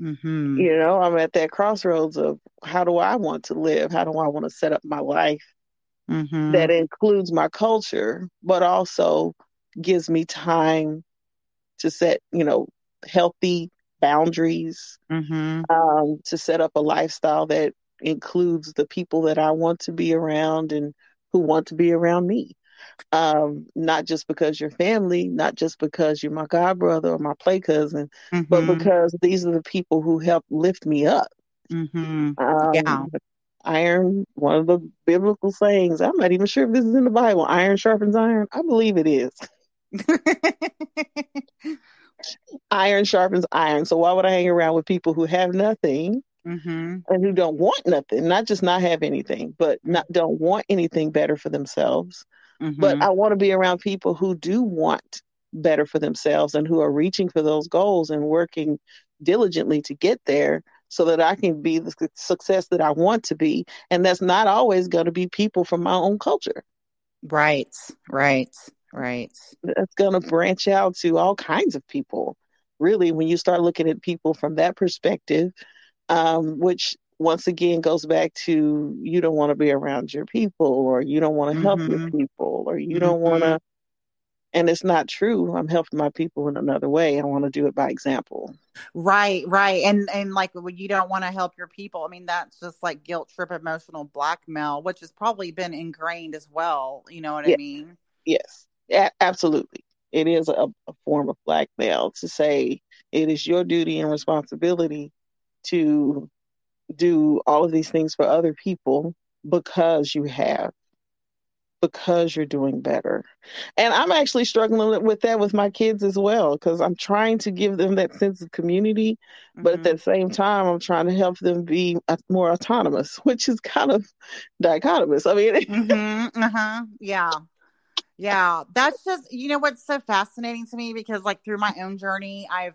Mm-hmm. You know, I'm at that crossroads of how do I want to live? How do I want to set up my life mm-hmm. that includes my culture, but also gives me time to set, you know, healthy boundaries, mm-hmm. um, to set up a lifestyle that includes the people that I want to be around and who want to be around me um, not just because you're family, not just because you're my god brother or my play cousin, mm-hmm. but because these are the people who help lift me up. Mm-hmm. Um, yeah. Iron, one of the biblical sayings. I'm not even sure if this is in the Bible. Iron sharpens iron. I believe it is. *laughs* iron sharpens iron. So why would I hang around with people who have nothing mm-hmm. and who don't want nothing? Not just not have anything, but not don't want anything better for themselves. Mm-hmm. But I want to be around people who do want better for themselves and who are reaching for those goals and working diligently to get there so that I can be the success that I want to be. And that's not always going to be people from my own culture. Right, right, right. That's going to branch out to all kinds of people. Really, when you start looking at people from that perspective, um, which once again goes back to you don't want to be around your people or you don't want to help mm-hmm. your people or you mm-hmm. don't want to and it's not true. I'm helping my people in another way. I want to do it by example. Right right. And and like when you don't want to help your people. I mean that's just like guilt trip emotional blackmail which has probably been ingrained as well. You know what yes. i mean? Yes. A- absolutely. It is a, a form of blackmail to say it is your duty and responsibility to do all of these things for other people because you have because you're doing better. And I'm actually struggling with that with my kids as well because I'm trying to give them that sense of community, mm-hmm. but at mm-hmm. the same time, I'm trying to help them be more autonomous, *laughs* which is kind of dichotomous. I mean, *laughs* mm-hmm. uh-huh. yeah. Yeah, that's just, you know, what's so fascinating to me because, like, through my own journey, I've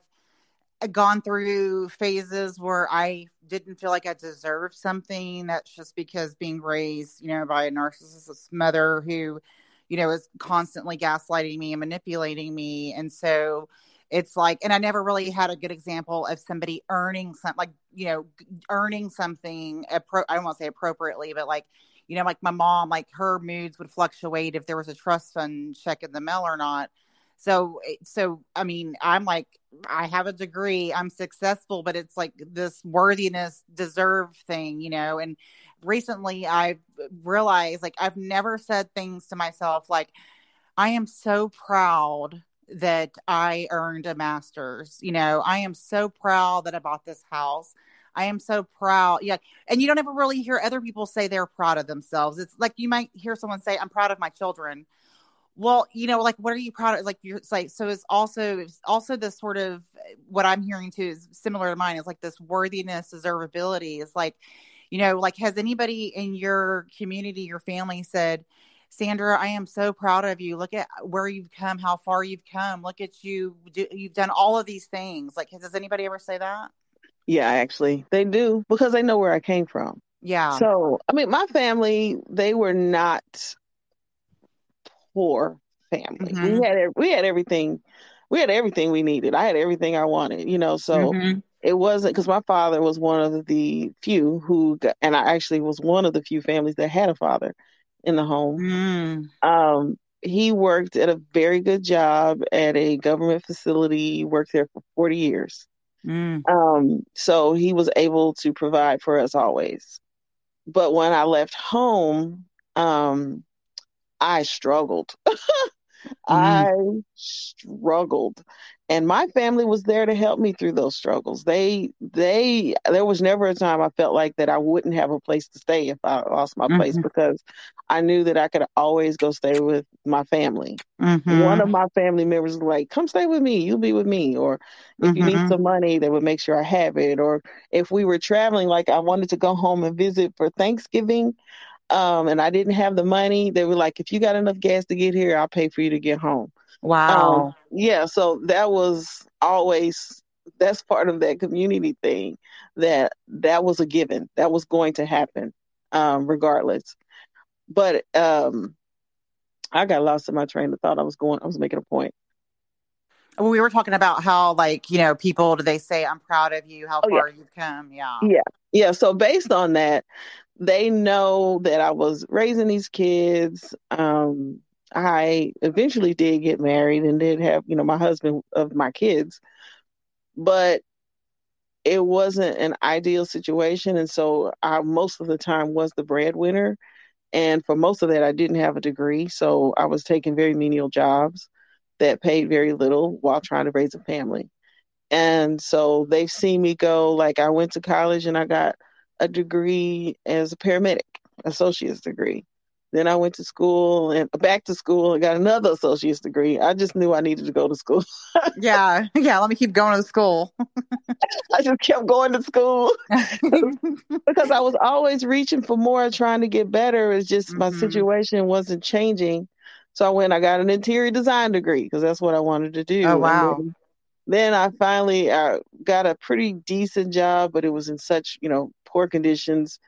gone through phases where I didn't feel like I deserved something. That's just because being raised, you know, by a narcissist mother who, you know, is constantly gaslighting me and manipulating me. And so it's like, and I never really had a good example of somebody earning something, like, you know, earning something, appro- I don't want to say appropriately, but like, you know, like my mom, like her moods would fluctuate if there was a trust fund check in the mail or not. So, eh, so I mean, I'm like, I have a degree, I'm successful, but it's like this worthiness deserve thing, you know. And recently, I've realized like I've never said things to myself like, I am so proud that I earned a master's. You know, I am so proud that I bought this house. I am so proud. Yeah. And you don't ever really hear other people say they're proud of themselves. It's like you might hear someone say, I'm proud of my children. Well, you know, like what are you proud of? Like you're like so it's also it's also this sort of what I'm hearing too is similar to mine, is like this worthiness, deservability is like, you know, like has anybody in your community, your family said, Sandra, I am so proud of you. Look at where you've come, how far you've come. Look at you. You've done all of these things. Like, does anybody ever say that? Yeah, actually, they do because they know where I came from. Yeah. So, I mean, my family, they were not poor family. Mm-hmm. We had we had everything. We had everything we needed. I had everything I wanted, you know. So mm-hmm. it wasn't because my father was one of the few who, got, and I actually was one of the few families that had a father in the home. Mm. Um, he worked at a very good job at a government facility. He worked there for 40 years. Mm. Um, so he was able to provide for us always. But when I left home, um, I struggled. *laughs* mm. I struggled and my family was there to help me through those struggles they they there was never a time i felt like that i wouldn't have a place to stay if i lost my mm-hmm. place because i knew that i could always go stay with my family mm-hmm. one of my family members was like come stay with me you'll be with me or if mm-hmm. you need mm-hmm. some money they would make sure i have it or if we were traveling like i wanted to go home and visit for thanksgiving um, and i didn't have the money they were like if you got enough gas to get here i'll pay for you to get home Wow. Um, yeah, so that was always that's part of that community thing that that was a given. That was going to happen um, regardless. But um, I got lost in my train of thought. I was going I was making a point. Well, we were talking about how like, you know, people do they say I'm proud of you, how oh, far yeah. you've come. Yeah. Yeah. Yeah, so based on that, they know that I was raising these kids um I eventually did get married and did have, you know, my husband of my kids, but it wasn't an ideal situation. And so I most of the time was the breadwinner. And for most of that, I didn't have a degree. So I was taking very menial jobs that paid very little while trying to raise a family. And so they've seen me go, like, I went to college and I got a degree as a paramedic, associate's degree. Then I went to school and back to school and got another associate's degree. I just knew I needed to go to school. *laughs* yeah, yeah. Let me keep going to school. I just kept going to school *laughs* because I was always reaching for more, trying to get better. It's just mm-hmm. my situation wasn't changing. So I went. I got an interior design degree because that's what I wanted to do. Oh wow! Then, then, I finally uh, got a pretty decent job, but it was in such you know poor conditions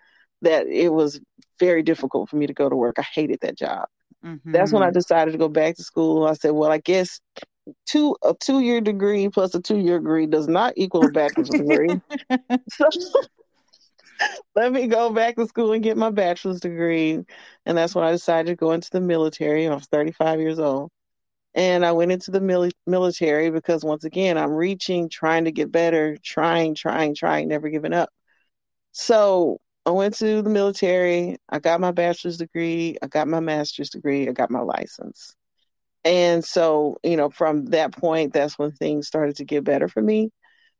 that it was very difficult for me to go to work. I hated that job. Mm-hmm. That's when I decided to go back to school. I said, well, I guess two a two year degree plus a two year degree does not equal a bachelor's degree. *laughs* So let me go back to school and get my bachelor's degree. And that's when I decided to go into the military. I was 35 years old. And I went into the mil- military because once again, I'm reaching, trying to get better, trying, trying, trying, never giving up. So I went to the military. I got my bachelor's degree. I got my master's degree. I got my license. And so, you know, from that point, that's when things started to get better for me.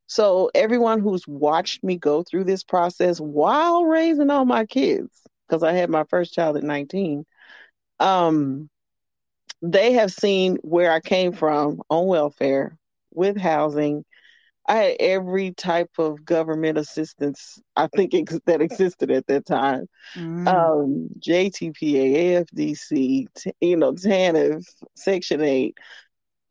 So, everyone who's watched me go through this process while raising all my kids, because I had my first child at 19, um, they have seen where I came from on welfare with housing I had every type of government assistance I think ex- that existed at that time. Mm. Um, JTPA, AFDC, t- you know, TANF, Section Eight.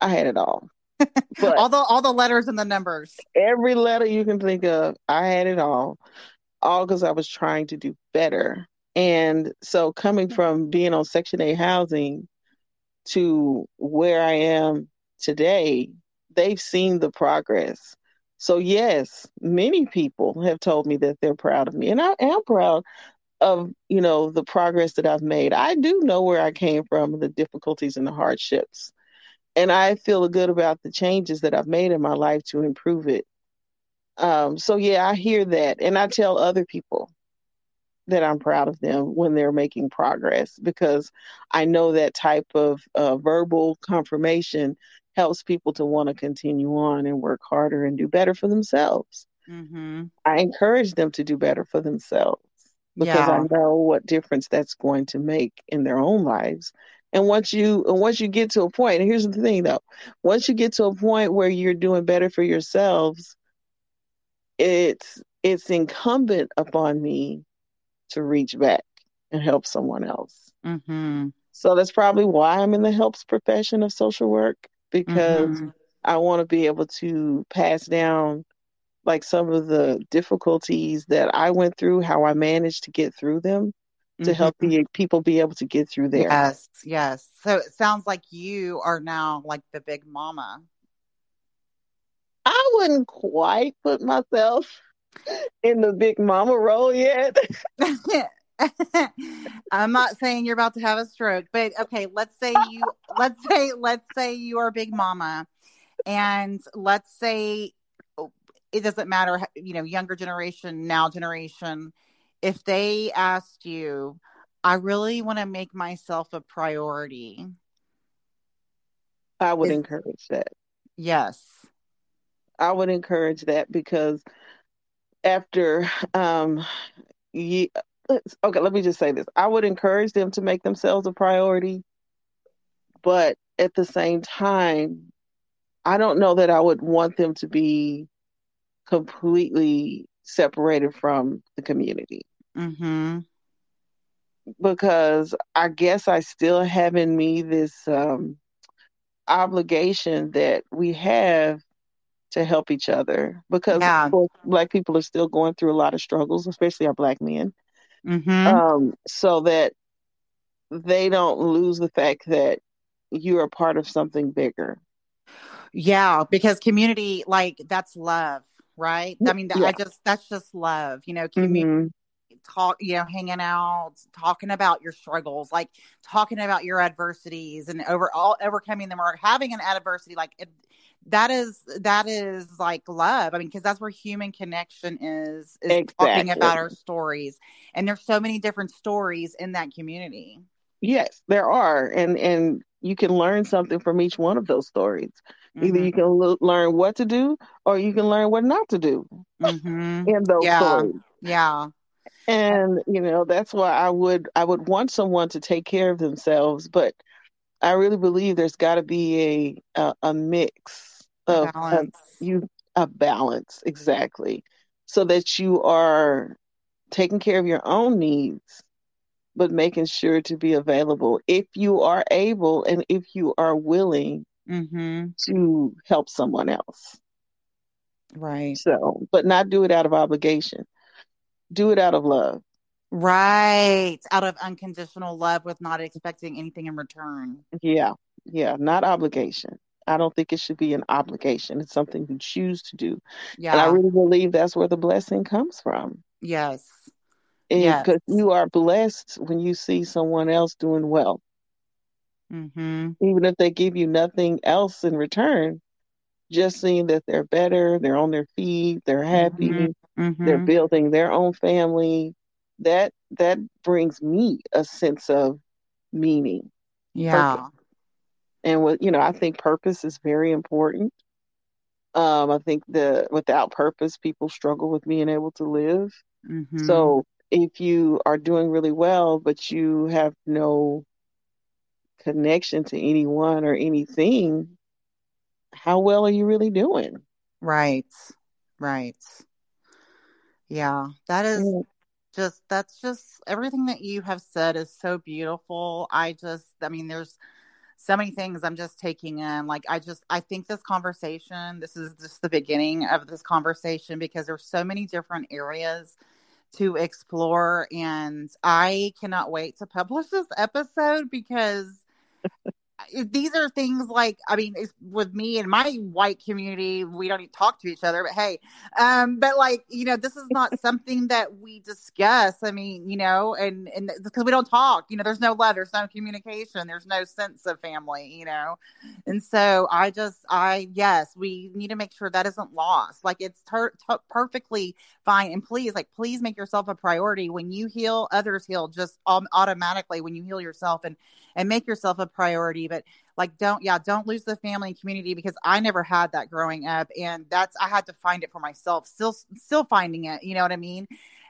I had it all. *laughs* But all the all the letters and the numbers. Every letter you can think of, I had it all. All because I was trying to do better. And so coming from being on Section 8 housing to where I am today, they've seen the progress. So, yes, many people have told me that they're proud of me, and I am proud of you know the progress that I've made. I do know where I came from, the difficulties and the hardships, and I feel good about the changes that I've made in my life to improve it. Um, so yeah, I hear that, and I tell other people that I'm proud of them when they're making progress because I know that type of uh, verbal confirmation helps people to want to continue on and work harder and do better for themselves. mm-hmm. I encourage them to do better for themselves because yeah. I know what difference that's going to make in their own lives. And once you and once you get to a point, and here's the thing though, once you get to a point where you're doing better for yourselves, it's it's incumbent upon me to reach back and help someone else. Mm-hmm. So that's probably why I'm in the helps profession of social work because mm-hmm. I want to be able to pass down like some of the difficulties that I went through, how I managed to get through them to mm-hmm. help the people be able to get through there. Yes, yes. So it sounds like you are now like the big mama. I wouldn't quite put myself in the big mama role yet. *laughs* *laughs* I'm not saying you're about to have a stroke, but okay, let's say you let's say let's say you are big mama and let's say it doesn't matter you know younger generation now generation if they asked you i really want to make myself a priority i would is, encourage that yes i would encourage that because after um ye, okay let me just say this i would encourage them to make themselves a priority but at the same time i don't know that i would want them to be completely separated from the community. Mm-hmm. Because I guess I still have in me this um, obligation that we have to help each other because yeah. black people are still going through a lot of struggles, especially our black men. Mm-hmm. Um, so that they don't lose the fact that you are part of something bigger. Yeah, because community, like that's love right? I mean, yeah. I just that's just love, you know. Community, mm-hmm. talk, you know, hanging out, talking about your struggles, like talking about your adversities and over all overcoming them or having an adversity, like it, that is that is like love. I mean, because that's where human connection is is exactly. talking about our stories, and there's so many different stories in that community. Yes, there are, and and you can learn something from each one of those stories. Mm-hmm. Either you can l- learn what to do, or you can learn what not to do mm-hmm. in those yeah. stories. Yeah, and you know that's why I would I would want someone to take care of themselves, but I really believe there's got to be a, a, a mix of, of you a balance exactly, so that you are taking care of your own needs but making sure to be available if you are able and if you are willing mm-hmm. to help someone else. Right. So, but not do it out of obligation. Do it out of love. Right. Out of unconditional love with not expecting anything in return. Yeah. Yeah. Not obligation. I don't think it should be an obligation. It's something you choose to do. Yeah. And I really believe that's where the blessing comes from. Yes because yes. you are blessed when you see someone else doing well. Mm-hmm. Even if they give you nothing else in return, just seeing that they're better, they're on their feet, they're happy, mm-hmm. Mm-hmm. they're building their own family, that that brings me a sense of meaning. Yeah. Purpose. And what you know, I think purpose is very important. Um, I think that without purpose, people struggle with being able to live. Mm-hmm. So if you are doing really well, but you have no connection to anyone or anything, how well are you really doing? Right. Right. Yeah. That is mm. just, that's just everything that you have said is so beautiful. I just, I mean, there's, so many things I'm just taking in. Like, I just, I think this conversation, this is just the beginning of this conversation because there's so many different areas to explore. And I cannot wait to publish this episode because these are things like i mean with me and my white community we don't even talk to each other but hey um but like you know this is not *laughs* something that we discuss i mean you know and and because we don't talk you know there's no love there's no communication there's no sense of family you know and so i just i yes we need to make sure that isn't lost like it's ter- t- perfectly fine and please like please make yourself a priority when you heal others heal just um, automatically when you heal yourself and and make yourself a priority but but like don't yeah don't lose the family and community because i never had that growing up and that's i had to find it for myself still still finding it you know what i mean?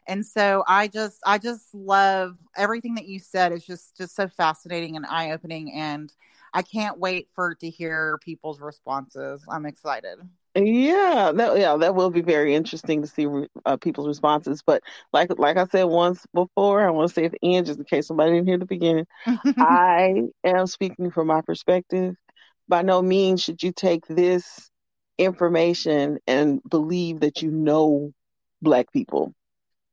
And so i just i just love everything that you said. Is just just so fascinating and eye-opening and i can't wait for to hear people's responses. I'm excited yeah, that yeah, that will be very interesting to see uh, people's responses. But like like I said once before, I want to say at the end, just in case somebody didn't hear the beginning, *laughs* I am speaking from my perspective. By no means should you take this information and believe that you know black people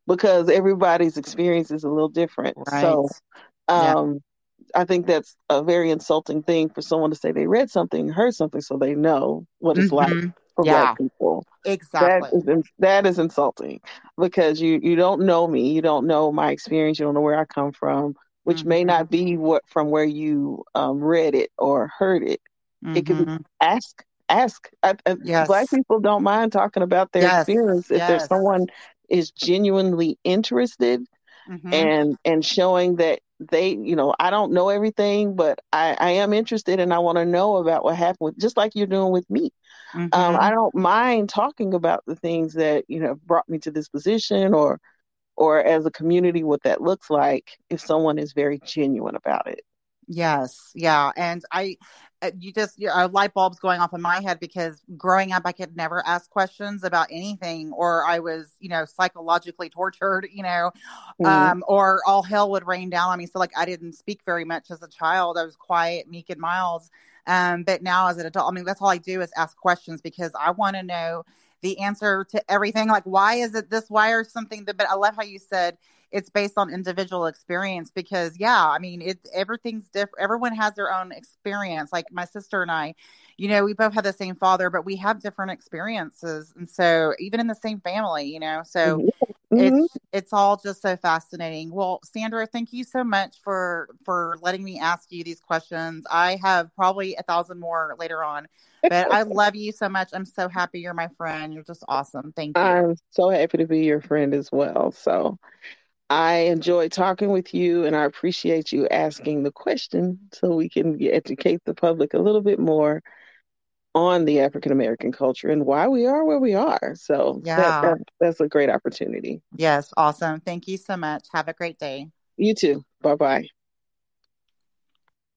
because everybody's experience is a little different. Right. So, um, I think that's a very insulting thing for someone to say they read something, heard something, so they know what it's mm-hmm. like for yeah. black people. Exactly. That is, that is insulting because you you don't know me, you don't know my experience, you don't know where I come from, which mm-hmm. may not be what from where you um, read it or heard it. Mm-hmm. It could be ask ask. I, yes. Black people don't mind talking about their yes. experience if yes. there's someone is genuinely interested mm-hmm. and and showing that they you know i don't know everything but i i am interested and i want to know about what happened with just like you're doing with me mm-hmm. um, i don't mind talking about the things that you know brought me to this position or or as a community what that looks like if someone is very genuine about it. Yes, yeah, and I, you just a light bulbs going off in my head because growing up, I could never ask questions about anything, or I was, you know, psychologically tortured, you know, mm-hmm. um, or all hell would rain down on me. So like, I didn't speak very much as a child. I was quiet, meek, and mild. Um, but now as an adult, I mean, that's all I do is ask questions because I want to know the answer to everything. Like, why is it this? Why or something? That, but I love how you said it's based on individual experience because yeah i mean it everything's different everyone has their own experience like my sister and i you know we both have the same father but we have different experiences and so even in the same family you know so mm-hmm. it's it's all just so fascinating well sandra thank you so much for for letting me ask you these questions i have probably a thousand more later on but I *laughs* love you so much. I'm so happy you're my friend. You're just awesome. Thank you. I'm so happy to be your friend as well. So I enjoy talking with you and I appreciate you asking the question so we can educate the public a little bit more on the African American culture and why we are where we are. So yeah, that, that, that's a great opportunity. Yes, awesome. Thank you so much. Have a great day. You too. Bye bye.